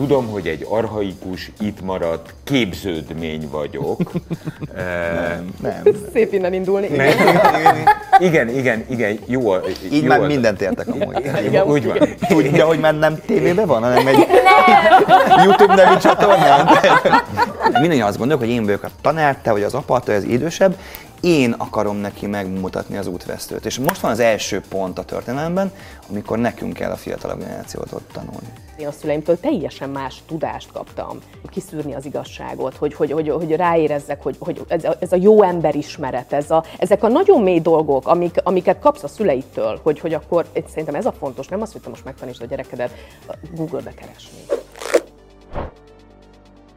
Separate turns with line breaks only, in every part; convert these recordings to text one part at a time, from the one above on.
Tudom, hogy egy arhaikus, itt maradt képződmény vagyok.
Nem, nem.
Szép innen indulni.
Nem. Igen, igen, igen, jó. a-
Így
jó
már
a-
mindent értek amúgy.
Igen.
Úgy van.
De hogy már nem tévében van, hanem egy YouTube nevű csatornán. Mindannyian azt gondoljuk, hogy én vagyok a tanár, te vagy az apa, te vagy az idősebb, én akarom neki megmutatni az útvesztőt. És most van az első pont a történelemben, amikor nekünk kell a fiatalabb generációt ott tanulni.
Én a szüleimtől teljesen más tudást kaptam, kiszűrni az igazságot, hogy, hogy, hogy, hogy ráérezzek, hogy, hogy ez, a, ez a jó emberismeret, ez a, ezek a nagyon mély dolgok, amik, amiket kapsz a szüleitől, hogy, hogy akkor szerintem ez a fontos, nem az, hogy te most megtanítsd a gyerekedet Google-be keresni.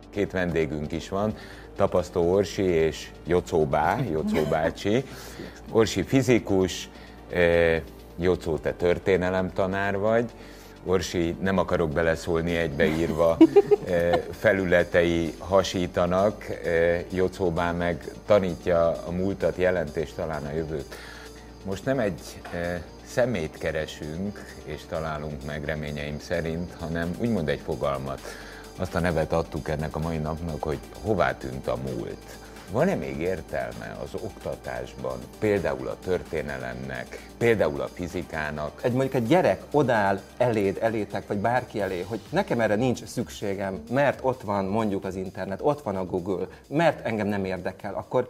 Két vendégünk is van, Tapasztó Orsi és Jocó Bá, Jocó bácsi. Orsi fizikus, eh, Jocó, te történelemtanár vagy. Orsi, nem akarok beleszólni egybeírva, eh, felületei hasítanak, eh, Jocó Bá meg tanítja a múltat, jelentést, talán a jövőt. Most nem egy eh, szemét keresünk és találunk meg reményeim szerint, hanem úgymond egy fogalmat. Azt a nevet adtuk ennek a mai napnak, hogy hová tűnt a múlt. Van-e még értelme az oktatásban, például a történelemnek, például a fizikának,
egy mondjuk egy gyerek odáll eléd, elétek, vagy bárki elé, hogy nekem erre nincs szükségem, mert ott van mondjuk az internet, ott van a Google, mert engem nem érdekel, akkor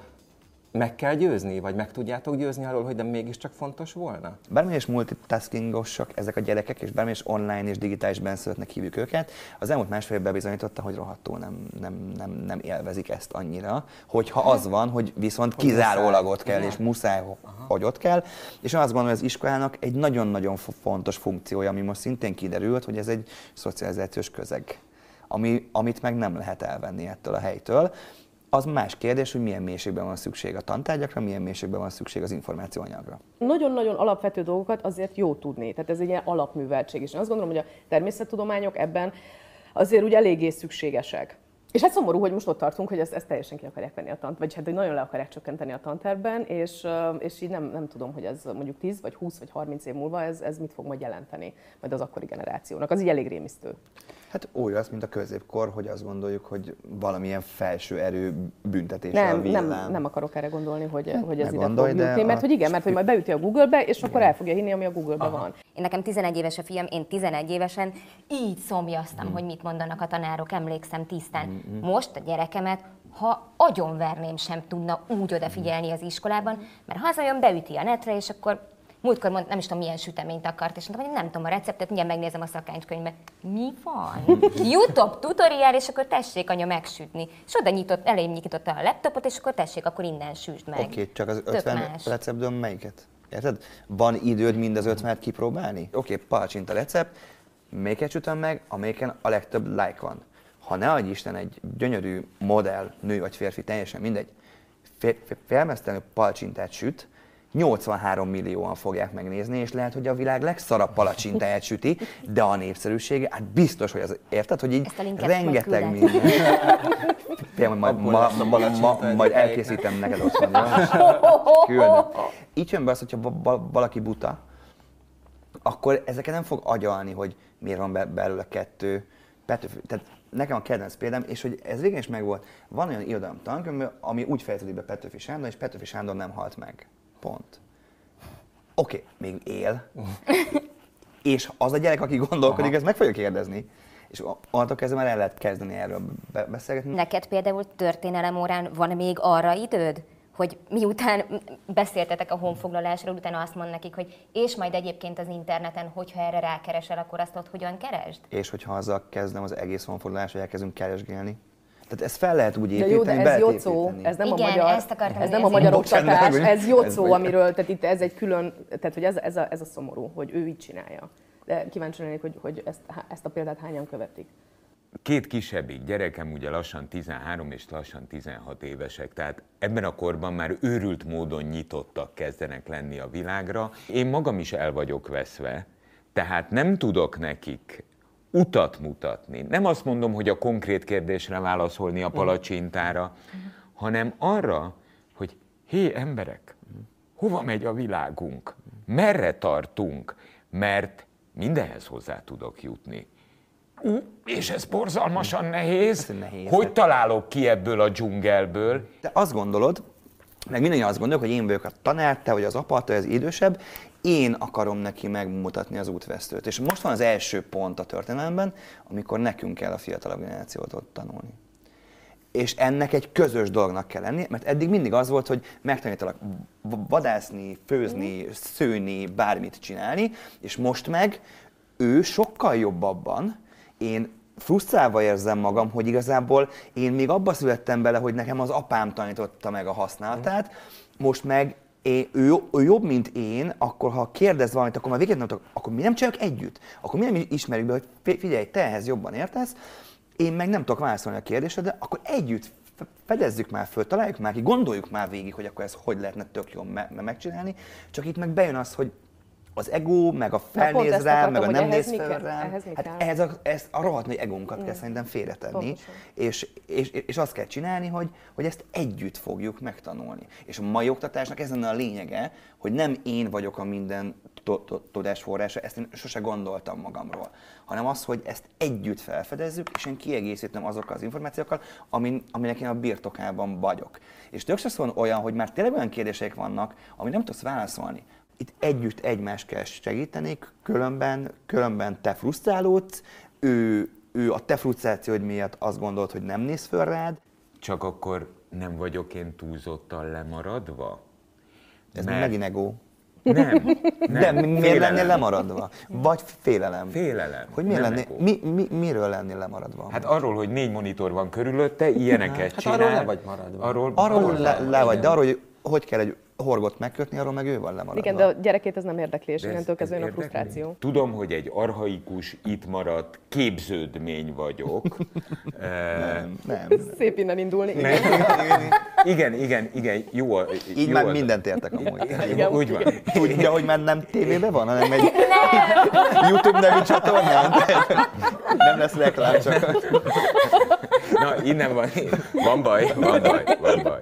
meg kell győzni, vagy meg tudjátok győzni arról, hogy de mégiscsak fontos volna?
Bármilyen is multitaskingosak ezek a gyerekek, és bármilyen is online és digitális benszülöttnek hívjuk őket, az elmúlt másfél évben bizonyította, hogy rohadtul nem, nem, nem, nem élvezik ezt annyira, hogyha az van, hogy viszont kizárólag ott kell, és muszáj, hogy ott kell. És azt gondolom, hogy az iskolának egy nagyon-nagyon fo- fontos funkciója, ami most szintén kiderült, hogy ez egy szocializációs közeg, ami, amit meg nem lehet elvenni ettől a helytől. Az más kérdés, hogy milyen mélységben van szükség a tantárgyakra, milyen mélységben van szükség az információanyagra.
Nagyon-nagyon alapvető dolgokat azért jó tudni. Tehát ez egy ilyen alapműveltség is. Én azt gondolom, hogy a természettudományok ebben azért úgy eléggé szükségesek. És hát szomorú, hogy most ott tartunk, hogy ezt, ezt teljesen ki akarják venni a tant, vagy hát hogy nagyon le akarják csökkenteni a tantervben, és, és így nem, nem tudom, hogy ez mondjuk 10 vagy 20 vagy 30 év múlva ez, ez mit fog majd jelenteni majd az akkori generációnak. Az így elég rémisztő.
Hát úgy az, mint a középkor, hogy azt gondoljuk, hogy valamilyen felső erő büntetése a
Nem,
villám.
nem, nem akarok erre gondolni, hogy, hogy ez ide
gondolj,
fog jutni, mert
a-
hogy igen, mert hogy majd beüti a Google-be, és akkor el fogja hinni, ami a Google-be van.
Én nekem 11 éves a fiam, én 11 évesen így szomjaztam, hogy mit mondanak a tanárok, emlékszem tisztán. Most a gyerekemet, ha agyonverném sem tudna úgy odafigyelni az iskolában, mert hazajön, beüti a netre, és akkor múltkor mond, nem is tudom, milyen süteményt akart, és mondtam, hogy nem tudom a receptet, mindjárt megnézem a szakánykönyvbe. Mi van? YouTube tutoriál, és akkor tessék anya megsütni. És oda nyitott, elém nyitotta a laptopot, és akkor tessék, akkor innen süsd meg.
Oké, csak az
Tök
50
más.
receptből melyiket? Érted? Van időd mind az 50-et kipróbálni? Oké, palacsinta recept, melyiket sütöm meg, amelyiken a legtöbb like van. Ha ne adj Isten egy gyönyörű modell, nő vagy férfi, teljesen mindegy, félmeztelenül palacsintát süt, 83 millióan fogják megnézni, és lehet, hogy a világ legszarabb palacsintáját süti, de a népszerűsége, hát biztos, hogy az, érted, hogy így
Ezt a linket majd
rengeteg minden. Félj, majd, ma, ma, ma, majd elkészítem neked otthon. jó? Küldöm. Így jön be az, hogyha va- va- valaki buta, akkor ezeket nem fog agyalni, hogy miért van be- belőle kettő. Petőfi, tehát nekem a kedvenc példám, és hogy ez régen is megvolt, van olyan irodalom tankönyv, ami úgy fejeződik be Petőfi Sándor, és Petőfi Sándor nem halt meg. Pont. Oké, okay, még él. és az a gyerek, aki gondolkodik,
Aha.
ezt meg fogja kérdezni. És onnantól kezdve már el lehet kezdeni erről be- beszélgetni.
Neked például történelem órán van még arra időd, hogy miután beszéltetek a honfoglalásról, utána azt mond nekik, hogy és majd egyébként az interneten, hogyha erre rákeresel, akkor azt ott hogyan keresd?
és hogyha azzal kezdem az egész honfoglalás, hogy elkezdünk keresgélni. Tehát ezt fel lehet úgy
De
építeni,
jó, de ez jocó, ez nem a
Igen,
magyar,
ezt akartam
ez nem a magyar
Bocsánat,
oktatás, ez jocó,
ez-
amiről, tehát itt ez egy külön, tehát hogy ez, ez, a, ez a szomorú, hogy ő így csinálja. De kíváncsi lennék, hogy, hogy ezt, ezt a példát hányan követik.
Két kisebbik gyerekem ugye lassan 13 és lassan 16 évesek, tehát ebben a korban már őrült módon nyitottak kezdenek lenni a világra. Én magam is el vagyok veszve, tehát nem tudok nekik utat mutatni. Nem azt mondom, hogy a konkrét kérdésre válaszolni a palacsintára, hanem arra, hogy hé emberek, hova megy a világunk, merre tartunk, mert mindenhez hozzá tudok jutni és ez borzalmasan nehéz.
Ez nehéz.
Hogy találok ki ebből a dzsungelből?
Te azt gondolod, meg mindannyian azt gondoljuk, hogy én vagyok a tanár, te vagy az apa, te az idősebb, én akarom neki megmutatni az útvesztőt. És most van az első pont a történelemben, amikor nekünk kell a fiatalabb generációt ott tanulni. És ennek egy közös dolognak kell lenni, mert eddig mindig az volt, hogy megtanítalak vadászni, főzni, szőni, bármit csinálni, és most meg ő sokkal jobb abban, én frusztrálva érzem magam, hogy igazából én még abba születtem bele, hogy nekem az apám tanította meg a használatát, most meg én, ő, ő jobb, mint én, akkor ha kérdez valamit, akkor már végét nem akkor mi nem csináljuk együtt? Akkor mi nem ismerjük be, hogy figyelj, te ehhez jobban értesz, én meg nem tudok válaszolni a kérdésre, de akkor együtt fedezzük már föl, találjuk már ki, gondoljuk már végig, hogy akkor ez hogy lehetne tök jól me- megcsinálni, csak itt meg bejön az, hogy az ego, meg a felnéz rám, meg a nem néz fel rám. Ehhez hát ehhez a, ezt a rohadt nagy egónkat mm. kell szerintem félretenni, és, és, és, azt kell csinálni, hogy, hogy ezt együtt fogjuk megtanulni. És a mai oktatásnak ez lenne a lényege, hogy nem én vagyok a minden tudásforrása, ezt én sose gondoltam magamról, hanem az, hogy ezt együtt felfedezzük, és én kiegészítem azokkal az információkkal, amin, aminek én a birtokában vagyok. És tök van olyan, hogy már tényleg olyan kérdések vannak, amit nem tudsz válaszolni itt együtt egymást kell segíteni, különben, különben te frusztrálódsz, ő, ő a te frusztrációd miatt azt gondolt, hogy nem néz föl rád.
Csak akkor nem vagyok én túlzottan lemaradva?
Ez Mert... megint ego.
Nem,
nem. De miért lennél lemaradva? Vagy félelem?
Félelem.
Hogy miért lennél, mi, mi, miről lennél lemaradva?
Hát arról, hogy négy monitor van körülötte, ilyeneket hát csinál.
arról le vagy maradva.
Arról, arról le, le vagy, de arról, hogy hogy kell egy horgot megkötni, arról meg ő van lemaradva.
Igen, de a gyerekét ez nem érdekli, és innentől kezdve a frusztráció.
Tudom, hogy egy arhaikus, itt maradt képződmény vagyok.
nem, nem.
Szép innen indulni.
Igen, igen, igen, igen, jó.
Így jó már az... mindent értek amúgy.
Igen, úgy van.
Tudja, hogy már nem tévében van, hanem egy YouTube nevű csatornán. Nem lesz reklám, csak...
Na, innen van, van baj, van baj, van baj.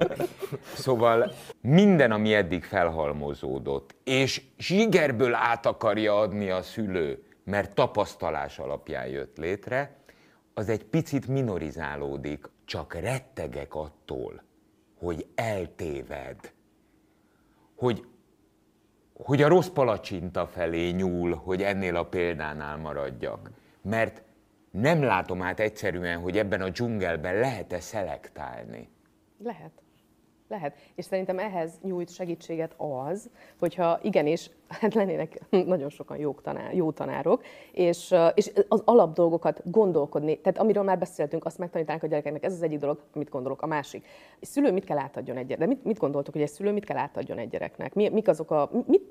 Szóval minden, ami eddig felhalmozódott, és zsigerből át akarja adni a szülő, mert tapasztalás alapján jött létre, az egy picit minorizálódik, csak rettegek attól, hogy eltéved, hogy, hogy a rossz palacsinta felé nyúl, hogy ennél a példánál maradjak. Mert nem látom át egyszerűen, hogy ebben a dzsungelben lehet-e szelektálni.
Lehet. Lehet. És szerintem ehhez nyújt segítséget az, hogyha igenis, hát lennének nagyon sokan jó, tanár, jó tanárok, és, és az alapdolgokat gondolkodni, tehát amiről már beszéltünk, azt megtanítanak a gyerekeknek, ez az egyik dolog, amit gondolok. A másik, egy szülő mit kell átadjon egy gyereknek? De mit, mit gondoltok, hogy egy szülő mit kell átadjon egy gyereknek? Mi, mik azok a, mit,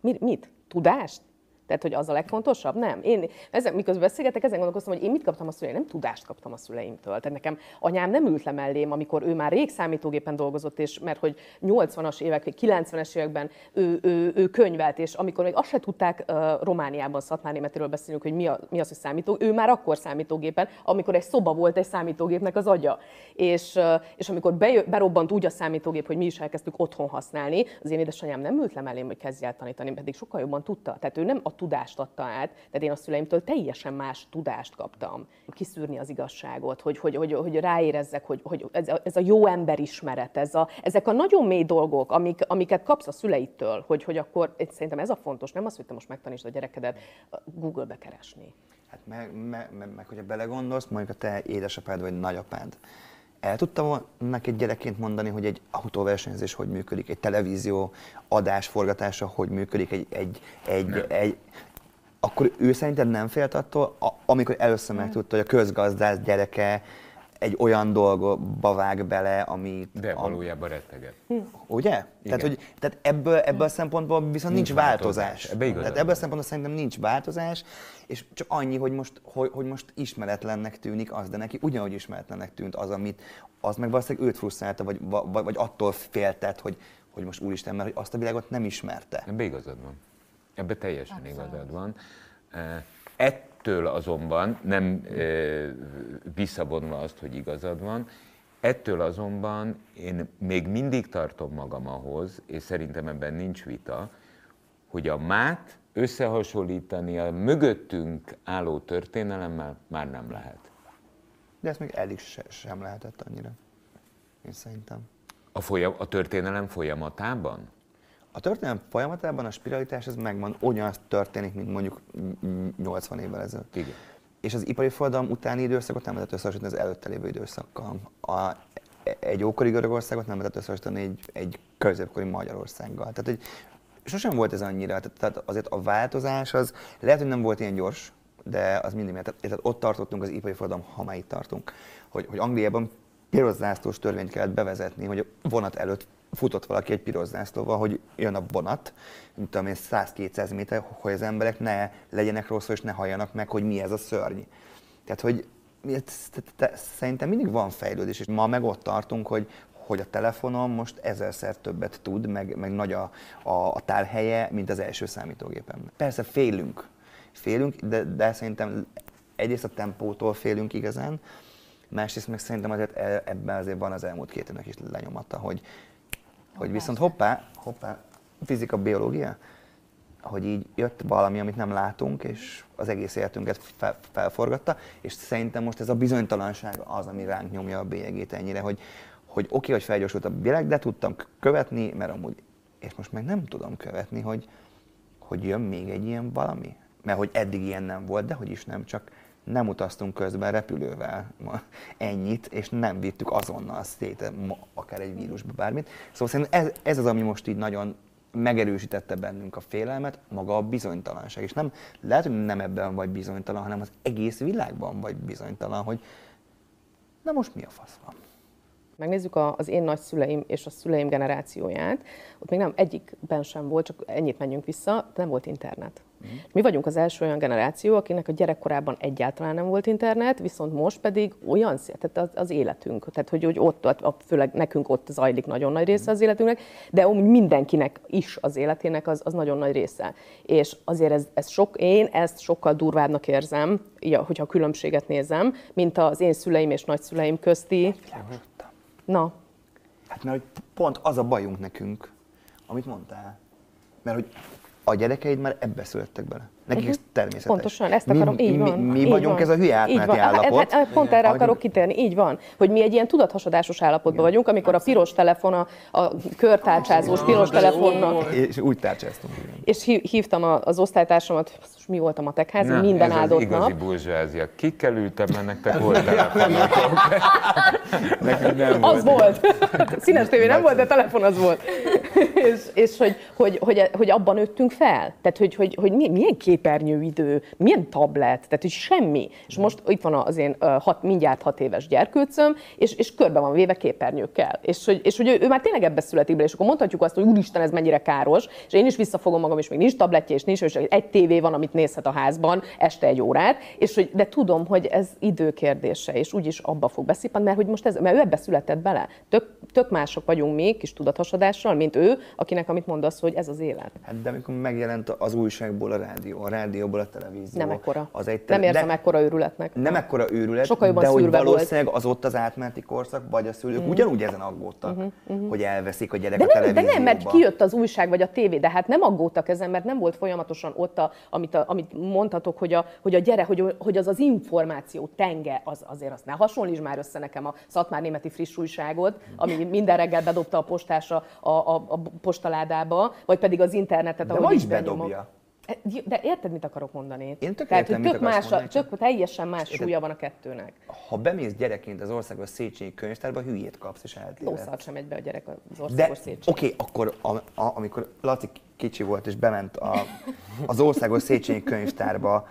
mit, mit? Tudást? Tehát, hogy az a legfontosabb? Nem. Én ezen, miközben beszélgetek, ezen gondolkoztam, hogy én mit kaptam a szüleim, nem tudást kaptam a szüleimtől. Tehát nekem anyám nem ült le mellém, amikor ő már rég számítógépen dolgozott, és mert hogy 80-as évek, vagy 90-es években ő, ő, ő könyvelt, és amikor még azt se tudták uh, Romániában, Szatmárnémetről beszélünk, hogy mi, a, mi az, hogy számító, ő már akkor számítógépen, amikor egy szoba volt egy számítógépnek az agya. És, uh, és amikor be, berobbant úgy a számítógép, hogy mi is elkezdtük otthon használni, az én édesanyám nem ült le mellém, hogy kezdj el tanítani, pedig sokkal jobban tudta. Tehát ő nem tudást adta át, tehát én a szüleimtől teljesen más tudást kaptam. Kiszűrni az igazságot, hogy, hogy, hogy, hogy ráérezzek, hogy, hogy ez, a, ez a jó emberismeret, ez a, ezek a nagyon mély dolgok, amik, amiket kapsz a szüleitől, hogy, hogy akkor szerintem ez a fontos, nem az, hogy te most megtanítsd a gyerekedet Google-be keresni.
Hát meg, meg, meg, meg hogyha belegondolsz, mondjuk a te édesapád vagy nagyapád, el tudtam neki gyerekként mondani, hogy egy autóversenyzés hogy működik, egy televízió adás forgatása hogy működik, egy, egy, egy, egy akkor ő szerinted nem félt attól, amikor először megtudta, hogy a közgazdász gyereke egy olyan dolgba vág bele, ami...
De valójában retteget.
Hm. Ugye? Igen. Tehát, hogy, tehát ebből, ebből a szempontból viszont nincs, nincs változás. változás. Ebbe tehát ebből a szempontból szerintem nincs változás, és csak annyi, hogy most, hogy, hogy most ismeretlennek tűnik az, de neki ugyanúgy ismeretlennek tűnt az, amit az meg valószínűleg őt frusztrálta, vagy, vagy, vagy attól féltett, hogy, hogy most úristen, mert hogy azt a világot nem ismerte.
Ebbe igazad van. Ebbe teljesen Abszolút. igazad van. Ettől azonban, nem visszavonva azt, hogy igazad van, ettől azonban én még mindig tartom magam ahhoz, és szerintem ebben nincs vita, hogy a mát összehasonlítani a mögöttünk álló történelemmel már nem lehet.
De ezt még eddig se, sem lehetett annyira. Én szerintem.
A, folyam, a történelem folyamatában?
A történelem folyamatában a spiralitás ez megvan, ugyanaz történik, mint mondjuk 80 évvel ezelőtt.
Igen.
És az ipari forradalom utáni időszakot nem lehet összehasonlítani az előtte lévő időszakkal. A, egy ókori Görögországot nem lehet összehasonlítani egy, egy középkori Magyarországgal. Tehát, hogy sosem volt ez annyira, tehát, tehát azért a változás az lehet, hogy nem volt ilyen gyors, de az mindig, tehát, tehát ott tartottunk az ipari forradalom, ha már itt tartunk, hogy, hogy Angliában piros zászlós törvényt kellett bevezetni, hogy a vonat előtt futott valaki egy piros zászlóval, hogy jön a vonat, mint tudom én, 100-200 méter, hogy az emberek ne legyenek rosszul, és ne halljanak meg, hogy mi ez a szörny. Tehát, hogy szerintem mindig van fejlődés, és ma meg ott tartunk, hogy, hogy a telefonom most ezerszer többet tud, meg, meg nagy a, a, a tárhelye, mint az első számítógépem. Persze félünk, félünk, de, de szerintem egyrészt a tempótól félünk igazán, másrészt meg szerintem azért e, ebben azért van az elmúlt két évnek is lenyomata, hogy, hogy viszont hoppá, hoppá, fizika, biológia, hogy így jött valami, amit nem látunk, és az egész életünket fel, felforgatta, és szerintem most ez a bizonytalanság az, ami ránk nyomja a bélyegét ennyire, hogy, hogy oké, okay, hogy felgyorsult a világ, de tudtam követni, mert amúgy, és most meg nem tudom követni, hogy, hogy jön még egy ilyen valami. Mert hogy eddig ilyen nem volt, de hogy is nem, csak nem utaztunk közben repülővel ennyit, és nem vittük azonnal szét akár egy vírusba bármit. Szóval szerintem ez, ez az, ami most így nagyon megerősítette bennünk a félelmet, maga a bizonytalanság. És nem, lehet, hogy nem ebben vagy bizonytalan, hanem az egész világban vagy bizonytalan, hogy na most mi a fasz van
megnézzük az én nagyszüleim és a szüleim generációját, ott még nem egyikben sem volt, csak ennyit menjünk vissza, nem volt internet. Uh-huh. Mi vagyunk az első olyan generáció, akinek a gyerekkorában egyáltalán nem volt internet, viszont most pedig olyan, tehát az, az életünk, tehát hogy, hogy ott, főleg nekünk ott zajlik nagyon nagy része az életünknek, de mindenkinek is az életének az, az nagyon nagy része. És azért ez, ez sok, én ezt sokkal durvábbnak érzem, hogyha a különbséget nézem, mint az én szüleim és nagyszüleim közti. Na.
Hát mert hogy pont az a bajunk nekünk, amit mondtál. Mert hogy a gyerekeid már ebbe születtek bele. Nekik uh-huh. természetes.
Pontosan, ezt akarom,
mi,
így van.
Mi, mi
így
vagyunk
van.
ez a hülye átmeneti állapot. Hát,
hát, pont erre akarok kitérni, így van. Hogy mi egy ilyen tudathasadásos állapotban Igen. vagyunk, amikor a piros telefon, a, a körtárcsázós piros telefonnak.
És úgy tárcsáztunk.
És hívtam az osztálytársamat, mi volt a matekház, Na, minden
ez
áldott
az igazi
nap.
burzsázia. Kikkel ültem, mert nektek volt telefonotok.
nem az volt. Színes tévé nem volt, de telefon az volt. és és hogy, hogy, hogy, hogy, abban nőttünk fel. Tehát, hogy, hogy, hogy milyen képernyőidő, milyen tablet, tehát, hogy semmi. És most itt van az én hat, mindjárt hat éves gyerkőcöm, és, és körbe van véve képernyőkkel. És hogy, és hogy ő, ő már tényleg ebbe születik be, és akkor mondhatjuk azt, hogy úristen, ez mennyire káros, és én is visszafogom magam, és még nincs tabletje, és nincs, és egy tévé van, amit nézhet a házban este egy órát, és hogy, de tudom, hogy ez időkérdése, és úgyis abba fog beszippan, mert hogy most ez, mert ő ebbe született bele. Tök, tök mások vagyunk mi, kis tudathasadással, mint ő, akinek, amit mondasz, hogy ez az élet.
Hát de amikor megjelent az újságból a rádió, a rádióból a televízió.
Nem ekkora.
Az egy.
Nem érzem de... ekkora őrületnek.
Nem ekkora őrület,
Sokkal
de hogy valószínűleg
volt.
az ott az átmeneti korszak, vagy a szülők mm. ugyanúgy ezen aggódtak, mm mm hogy elveszik a gyerek
de
a
nem,
televízióba.
De nem, mert kijött az újság vagy a tévé, de hát nem aggódtak ezen, mert nem volt folyamatosan ott, a, amit, a, amit mondhatok, hogy a, hogy a gyere, hogy, hogy az az információ tenge, az, azért azt ne hasonlíts már össze nekem a Szatmár Németi friss újságot, ami minden reggel bedobta a postás a, a, a postaládába, vagy pedig az internetet,
de
ahogy
is bedobja.
E, de érted, mit akarok mondani?
Én tök Tehát, értem,
hogy tök,
mit
más,
mondani,
tök teljesen más érted, súlya van a kettőnek.
Ha bemész gyerekként az országos Széchenyi könyvtárba, hülyét kapsz és eltéved.
Lószart sem megy be a gyerek az országos Széchenyi.
Oké, okay, akkor a, a, amikor Laci kicsi volt és bement a, az országos Széchenyi könyvtárba,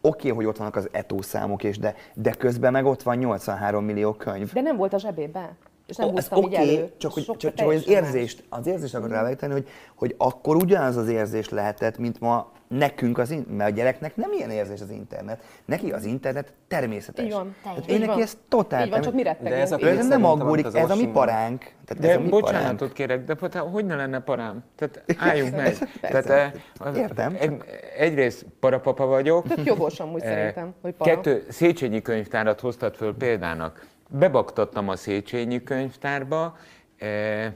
oké, okay, hogy ott vannak az etó számok, és de, de közben meg ott van 83 millió könyv.
De nem volt a zsebében és nem
oh,
húztam így
okay,
elő.
Csak, hogy, csak, csak hogy az érzést, az érzést akarok ráveteni, hogy, hogy akkor ugyanaz az érzés lehetett, mint ma nekünk, az in- mert a gyereknek nem ilyen érzés az internet. Neki az internet természetes.
Így van.
Tehát én neki ez totál
Így van, csak mi De
ez, a
ez nem aggódik, ez a mi paránk.
Tehát de ez a mi bocsánatot paránk. kérek, de pota, hogy ne lenne parám? Tehát álljunk meg. Tehát, eh,
Értem.
Egy, egyrészt parapapa vagyok.
Tök jogos amúgy
eh,
szerintem, hogy para.
Kettő, Széchenyi könyvtárat hoztad föl példának bebaktattam a Széchenyi könyvtárba, e,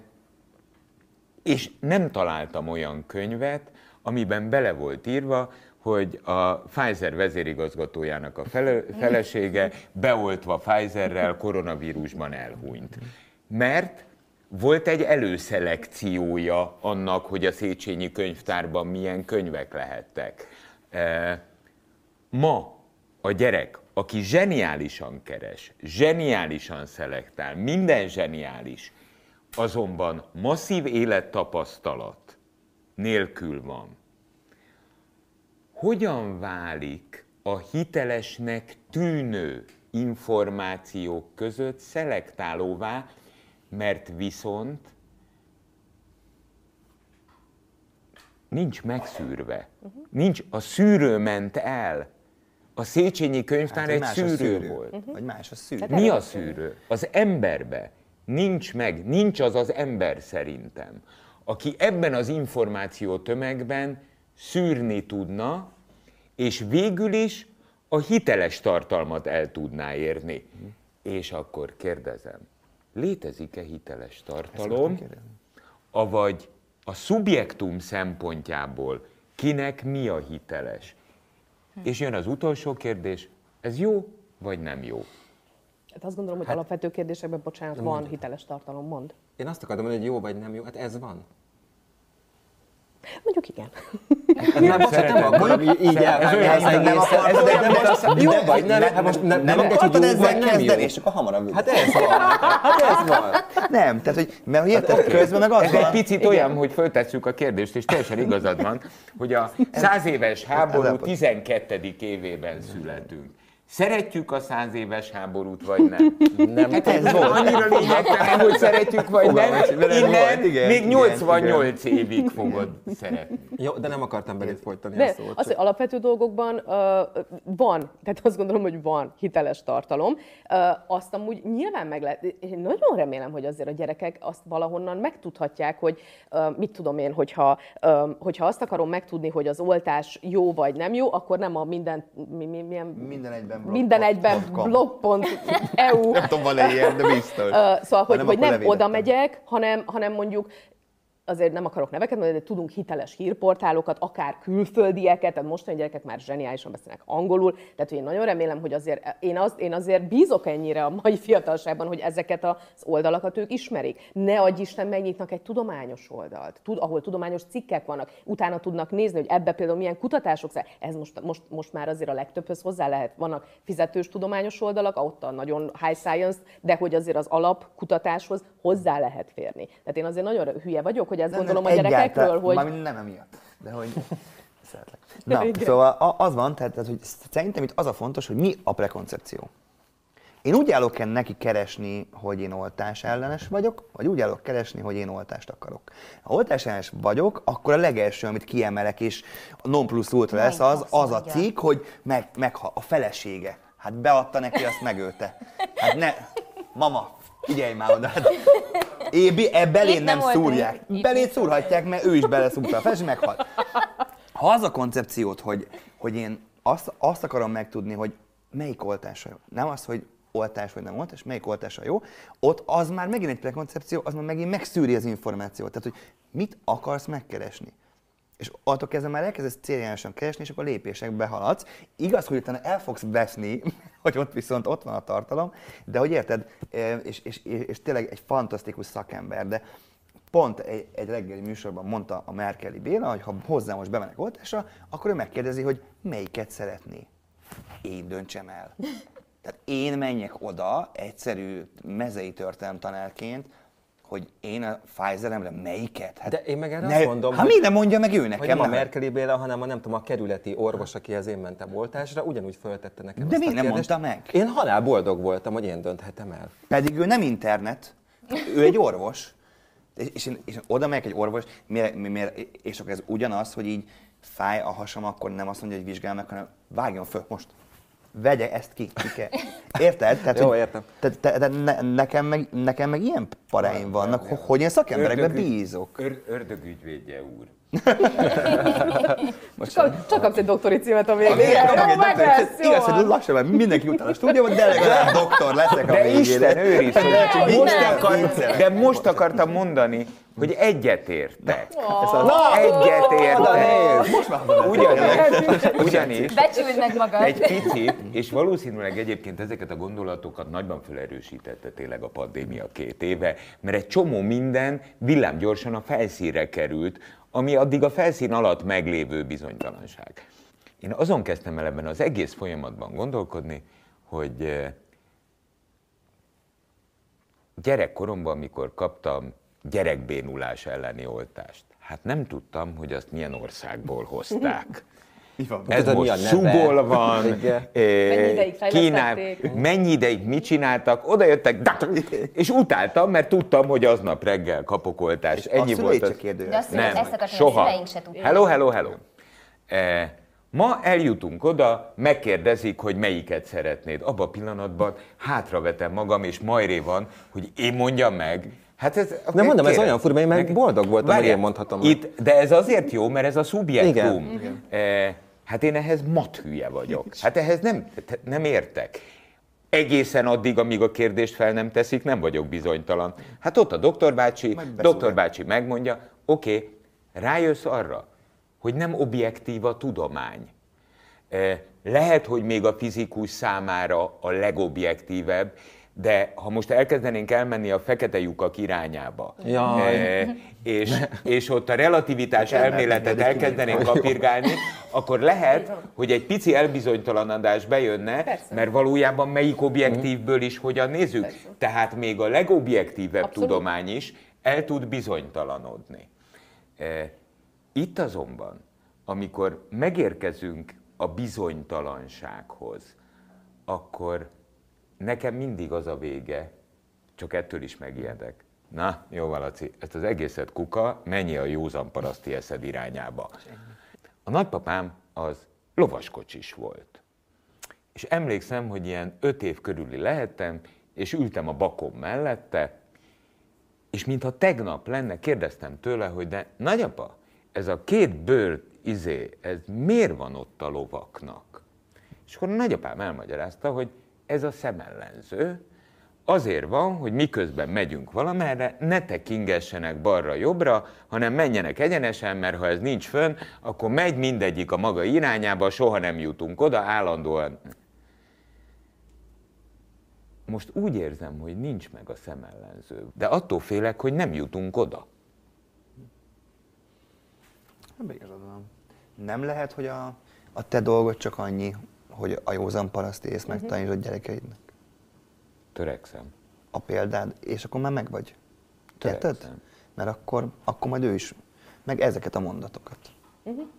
és nem találtam olyan könyvet, amiben bele volt írva, hogy a Pfizer vezérigazgatójának a fele, felesége beoltva Pfizerrel koronavírusban elhunyt. Mert volt egy előszelekciója annak, hogy a Széchenyi könyvtárban milyen könyvek lehettek. E, Ma a gyerek, aki zseniálisan keres, zseniálisan szelektál, minden zseniális, azonban masszív élettapasztalat nélkül van. Hogyan válik a hitelesnek tűnő információk között szelektálóvá, mert viszont nincs megszűrve. Nincs, a szűrő ment el. A Széchenyi könyvtár egy
Hát, más a
szűrő, volt.
Vagy más a szűrő.
Mi a szűrő? Az emberbe. Nincs meg, nincs az az ember szerintem, aki ebben az információ tömegben szűrni tudna, és végül is a hiteles tartalmat el tudná érni. És akkor kérdezem, létezik-e hiteles tartalom, avagy a szubjektum szempontjából kinek mi a hiteles? És jön az utolsó kérdés, ez jó vagy nem jó?
Hát azt gondolom, hogy hát, alapvető kérdésekben, bocsánat, van hiteles tartalom, mond.
Én azt akarom mondani, hogy jó vagy nem jó, hát ez van.
Mondjuk igen.
Nem, bocsánat, nem akarom így- elvenni az egészet.
Ez nem akarsz,
Jó vagy nem, hát most nem, nem
ezzel
nem jó.
kezdeni, és akkor hamarabb.
Hát ez van, hát ez van.
nem, tehát hogy, mert érted, közben meg az
Ez egy picit olyan, hogy föltesszük a kérdést, és teljesen igazad van, hogy a száz éves háború
ez a-
12. évében születünk. Szeretjük a száz éves háborút, vagy nem? Nem, hát ez volt. Annyira lényegtelen, hogy szeretjük, vagy nem.
Fogalmas,
Innen
volt, igen,
még
igen,
88 évig fogod szeretni.
Jó, de nem akartam belét folytani a
De
szót.
az, hogy alapvető dolgokban uh, van, tehát azt gondolom, hogy van hiteles tartalom. Uh, azt amúgy nyilván meg lehet, én nagyon remélem, hogy azért a gyerekek azt valahonnan megtudhatják, hogy uh, mit tudom én, hogyha, um, hogyha azt akarom megtudni, hogy az oltás jó vagy nem jó, akkor nem a minden, mi, mi, milyen,
Minden egyben.
Minden egyben blog.eu
Nem tudom, van-e ilyen, de biztos.
Szóval, hogy, hogy nem oda megyek, hanem, hanem mondjuk azért nem akarok neveket mondani, de tudunk hiteles hírportálokat, akár külföldieket, tehát mostani gyerekek már zseniálisan beszélnek angolul, tehát én nagyon remélem, hogy azért én, az, én azért bízok ennyire a mai fiatalságban, hogy ezeket az oldalakat ők ismerik. Ne adj Isten, megnyitnak egy tudományos oldalt, tud, ahol tudományos cikkek vannak, utána tudnak nézni, hogy ebbe például milyen kutatások, szá- ez most, most, most már azért a legtöbbhöz hozzá lehet, vannak fizetős tudományos oldalak, ott a nagyon high science, de hogy azért az alapkutatáshoz hozzá lehet férni. Tehát én azért nagyon hülye vagyok, hogy ezt
Nem,
gondolom
nem,
a gyerekekről,
egyáltalán,
hogy
Mármint nem emiatt, de hogy szeretlek. Na,
Igen.
szóval az van, tehát, tehát, hogy szerintem itt az a fontos, hogy mi a prekoncepció. Én úgy állok el neki keresni, hogy én oltás ellenes vagyok, vagy úgy állok keresni, hogy én oltást akarok. Ha oltás ellenes vagyok, akkor a legelső, amit kiemelek, és a non plus ultra lesz, az, az a cikk, hogy meg, meg a felesége. Hát beadta neki, azt megölte. Hát ne, mama, figyelj már oda. Hát, Ébi, e belén
Itt
nem szúrják.
nincs
szúrhatják, mert ő is beleszúrta a felső, meghalt. Ha az a koncepciót, hogy, hogy én azt, azt akarom megtudni, hogy melyik oltása jó, nem az, hogy oltás vagy nem oltás, melyik oltása jó, ott az már megint egy prekoncepció, az már megint megszűri az információt. Tehát, hogy mit akarsz megkeresni. És attól kezdve már elkezdesz céljánosan keresni, és akkor lépésekbe haladsz. Igaz, hogy utána el fogsz veszni, hogy ott viszont ott van a tartalom, de hogy érted, és, és, és, és tényleg egy fantasztikus szakember, de pont egy, egy reggeli műsorban mondta a Merkeli Béla, hogy ha hozzá most bemenek oltásra, akkor ő megkérdezi, hogy melyiket szeretné. Én döntsem el. Tehát én menjek oda, egyszerű mezei történelem tanárként, hogy én a Pfizeremre melyiket? Hát
De én meg erre azt mondom,
Hát
hogy-
nem mondja meg ő
Hogy
nekem?
nem a? Merkeli Béla, hanem a nem tudom, a kerületi orvos, akihez én mentem oltásra, ugyanúgy föltette nekem
De miért nem
kérdést.
mondta meg?
Én halál boldog voltam, hogy én dönthetem el.
Pedig ő nem internet, ő egy orvos. És, én, és én oda megyek egy orvos, miért, mi- miért, és akkor ez ugyanaz, hogy így fáj a hasam, akkor nem azt mondja, hogy vizsgál meg, hanem vágjon föl most. Vegye ezt ki, kell. Érted? Tehát,
Jó, értem.
Tehát, te, te, ne, nekem, meg, nekem meg ilyen paráim vannak, hogy én szakemberekben bízok.
Ör, ördögügyvédje úr.
Csak, csak kapsz egy doktori címet a végére.
Igen, kapok egy doktori-
jó
Igaz, hogy lassan már mindenki utána a stúdióban, de legalább doktor leszek a
De
végére.
Isten őriz, hogy
Nem,
most,
nem.
akar, de most akartam mondani, hogy egyetértek.
Na,
Egyetértek.
Most már.
Ugyanis, ugyanis
Becsüld meg magad.
egy picit, és valószínűleg egyébként ezeket a gondolatokat nagyban felerősítette tényleg a pandémia két éve, mert egy csomó minden villámgyorsan a felszínre került, ami addig a felszín alatt meglévő bizonytalanság. Én azon kezdtem el ebben az egész folyamatban gondolkodni, hogy gyerekkoromban, amikor kaptam gyerekbénulás elleni oltást, hát nem tudtam, hogy azt milyen országból hozták.
Mi van?
Ez
Tudod, mi
most
a neve?
Subol van,
Igen.
eh,
Mennyi ideig
Kínál, mennyi ideig mit csináltak, oda jöttek, és utáltam, mert tudtam, hogy aznap reggel kapok oltást. Ennyi
a
volt az.
kérdőjel.
De azt
Nem,
ezt akartam,
soha.
se.
Hello, hello, hello. Eh, ma eljutunk oda, megkérdezik, hogy melyiket szeretnéd. Abban a pillanatban hátravetem magam, és majré van, hogy én mondjam meg. Hát ez,
Nem mondom, ez
kérem,
olyan furva, én meg boldog voltam, hogy én mondhatom.
Itt, de ez azért jó, mert ez a szubjektum.
Igen.
Eh, hát én ehhez mathülye vagyok. Hát ehhez nem, nem értek. Egészen addig, amíg a kérdést fel nem teszik, nem vagyok bizonytalan. Hát ott a doktor bácsi,
beszúrja.
doktor bácsi megmondja, oké, okay, rájössz arra, hogy nem objektív a tudomány. Eh, Lehet, hogy még a fizikus számára a legobjektívebb, de ha most elkezdenénk elmenni a fekete lyukak irányába,
Jaj.
eh, és, és ott a relativitás elméletet elkezdenénk kapirgálni, akkor lehet, hogy egy pici elbizonytalanodás bejönne,
Persze.
mert valójában melyik objektívből is hogyan nézzük. Tehát még a legobjektívebb
Abszolút.
tudomány is el tud bizonytalanodni. Eh, Itt azonban, amikor megérkezünk a bizonytalansághoz, akkor nekem mindig az a vége, csak ettől is megijedek. Na, jó, Laci, ezt az egészet kuka, mennyi a józan paraszti eszed irányába. A nagypapám az lovaskocsis volt. És emlékszem, hogy ilyen öt év körüli lehettem, és ültem a bakom mellette, és mintha tegnap lenne, kérdeztem tőle, hogy de nagyapa, ez a két bőr izé, ez miért van ott a lovaknak? És akkor a nagyapám elmagyarázta, hogy ez a szemellenző, azért van, hogy miközben megyünk valamerre, ne tekingessenek balra-jobbra, hanem menjenek egyenesen, mert ha ez nincs fönn, akkor megy mindegyik a maga irányába, soha nem jutunk oda, állandóan. Most úgy érzem, hogy nincs meg a szemellenző, de attól félek, hogy nem jutunk oda.
Ebben igazad van. Nem lehet, hogy a, a te dolgod csak annyi, hogy a józan paraszti ész a gyerekeidnek.
Törekszem.
A példád, és akkor már meg vagy. Érted?
Törekszem.
Mert akkor, akkor majd ő is, meg ezeket a mondatokat.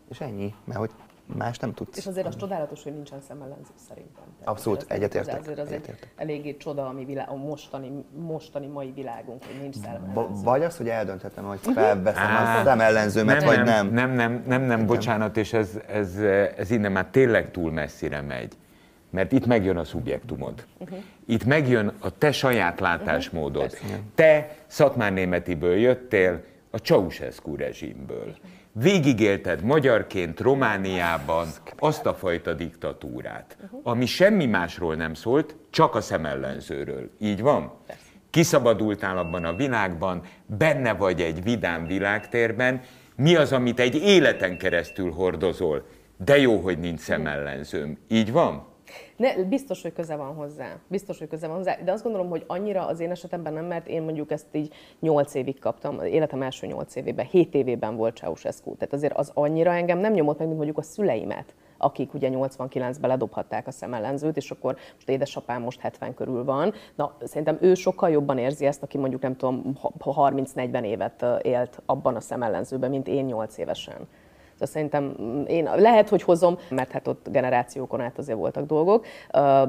És ennyi, mert hogy más nem tudsz.
És azért az csodálatos, hogy nincsen szemellenző szerintem. Tehát
Abszolút,
azért az-
egyetértek,
Azért az egy
egyetértek.
eléggé csoda, ami világ, a mostani, mostani mai világunk, hogy nincs szemellenző.
vagy az, hogy eldönthetem, hogy felveszem a szemellenzőmet, vagy nem.
Nem, nem, nem, nem, bocsánat, és ez, ez, ez innen már tényleg túl messzire megy. Mert itt megjön a szubjektumod. Itt megjön a te saját látásmódod. Te szatmárnémetiből jöttél, a Ceausescu rezsimből. Végigélted magyarként Romániában azt a fajta diktatúrát, ami semmi másról nem szólt, csak a szemellenzőről. Így van? Kiszabadultál abban a világban, benne vagy egy vidám világtérben, mi az, amit egy életen keresztül hordozol? De jó, hogy nincs szemellenzőm. Így van?
Ne, biztos, hogy köze van hozzá. Biztos, hogy köze van hozzá. De azt gondolom, hogy annyira az én esetemben nem, mert én mondjuk ezt így 8 évig kaptam, életem első 8 évében, 7 évében volt Ceausescu. Tehát azért az annyira engem nem nyomott meg, mint mondjuk a szüleimet, akik ugye 89-ben ledobhatták a szemellenzőt, és akkor most édesapám most 70 körül van. Na, szerintem ő sokkal jobban érzi ezt, aki mondjuk nem tudom, ha- 30-40 évet élt abban a szemellenzőben, mint én 8 évesen. De szerintem mm, én lehet, hogy hozom, mert hát ott generációkon át azért voltak dolgok,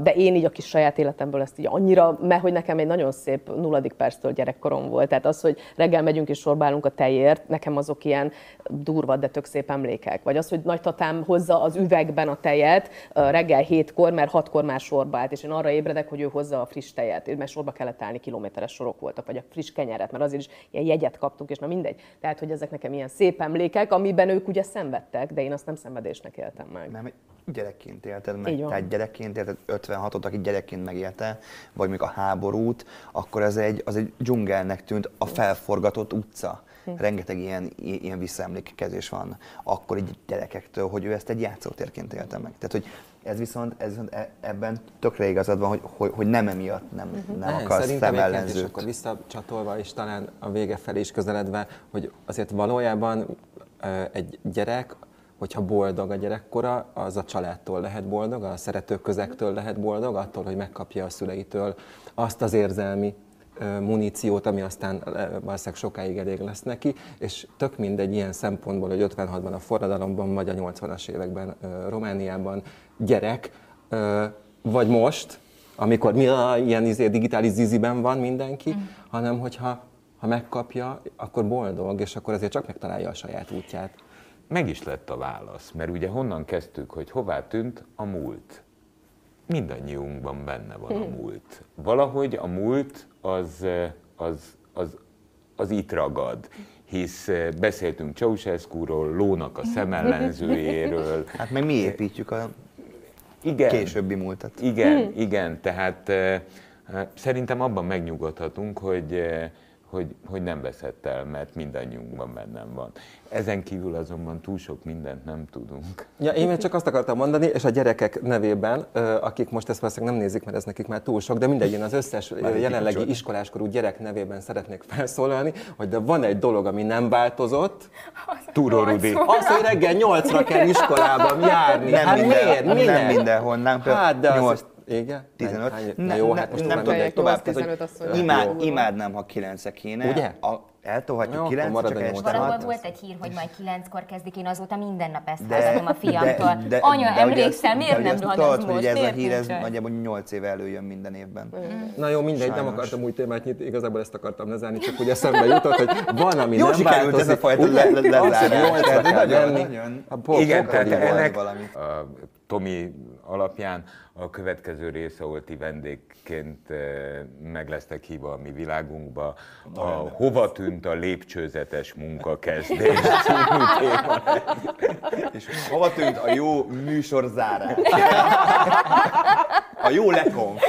de én így a kis saját életemből ezt így annyira, mert hogy nekem egy nagyon szép nulladik perctől gyerekkorom volt. Tehát az, hogy reggel megyünk és sorbálunk a tejért, nekem azok ilyen durva, de tök szép emlékek. Vagy az, hogy nagytatám hozza az üvegben a tejet reggel hétkor, mert hatkor már sorba állt, és én arra ébredek, hogy ő hozza a friss tejet, mert sorba kellett állni, kilométeres sorok voltak, vagy a friss kenyeret, mert azért is ilyen jegyet kaptunk, és na mindegy. Tehát, hogy ezek nekem ilyen szép emlékek, amiben ők ugye szenvedtek, de én azt nem szenvedésnek éltem meg.
Nem, gyerekként élted meg, tehát gyerekként élted 56-ot, aki gyerekként megélte, vagy még a háborút, akkor ez egy, az egy dzsungelnek tűnt a felforgatott utca. Hm. Rengeteg ilyen, ilyen visszaemlékezés van akkor így gyerekektől, hogy ő ezt egy játszótérként élte meg. Tehát, hogy ez viszont, ez viszont e, ebben tökre igazad van, hogy, hogy, hogy nem emiatt nem, uh-huh. nem akarsz szemellenzőt.
És akkor visszacsatolva és talán a vége felé is közeledve, hogy azért valójában egy gyerek hogyha boldog a gyerekkora, az a családtól lehet boldog, a szeretők közektől lehet boldog, attól, hogy megkapja a szüleitől azt az érzelmi muníciót, ami aztán valószínűleg sokáig elég lesz neki, és tök mindegy ilyen szempontból, hogy 56-ban a forradalomban, vagy a 80-as években Romániában gyerek, vagy most, amikor mi a, ilyen izé, digitális ziziben van mindenki, mm. hanem hogyha ha megkapja, akkor boldog, és akkor azért csak megtalálja a saját útját
meg is lett a válasz, mert ugye honnan kezdtük, hogy hová tűnt a múlt. Mindannyiunkban benne van a hm. múlt. Valahogy a múlt az, az, az, az itt ragad hisz beszéltünk Ceausescu-ról, Lónak a szemellenzőjéről.
Hát meg mi építjük a igen, későbbi múltat.
Igen, hm. igen, tehát szerintem abban megnyugodhatunk, hogy hogy, hogy nem veszett el, mert mindannyiunkban bennem van. Ezen kívül azonban túl sok mindent nem tudunk.
Ja, én csak azt akartam mondani, és a gyerekek nevében, akik most ezt valószínűleg nem nézik, mert ez nekik már túl sok, de mindegy, én az összes jelenlegi iskoláskorú gyerek nevében szeretnék felszólalni, hogy de van egy dolog, ami nem változott.
Túró Rudi.
Az, hogy reggel nyolcra kell iskolában járni.
Nem hát minden, miért? miért? Nem mindenhol, nem.
Hát, de az,
igen? 15.
Hány, na jó, hát most
nem tudok tovább. 15 imád, imádnám, ha 9 kéne.
Ugye?
A, eltolhatjuk 9 csak este
Valahol volt egy hír, hogy majd 9-kor kezdik, én azóta minden nap ezt hallgatom a fiamtól. De, de, Anya, de, emlékszel, miért nem
rohanod most? hogy ez a hír, ez nagyjából 8 éve előjön minden évben.
Na jó, mindegy, nem akartam új témát nyitni, igazából ezt akartam lezárni, csak ugye eszembe jutott, hogy van, ami nem változik. ez a
fajta lezárás.
Nagyon, Igen, tehát ennek Tomi alapján a következő része, ahol ti vendégként eh, meg lesztek hívva a mi világunkba, a Hova tűnt a lépcsőzetes munkakezdés című téma.
És hova tűnt a jó műsorzárás? A jó lekonf.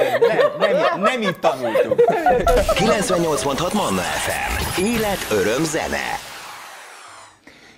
Nem, nem, nem így tanultuk.
98.6 Manna FM. Élet, öröm, zene.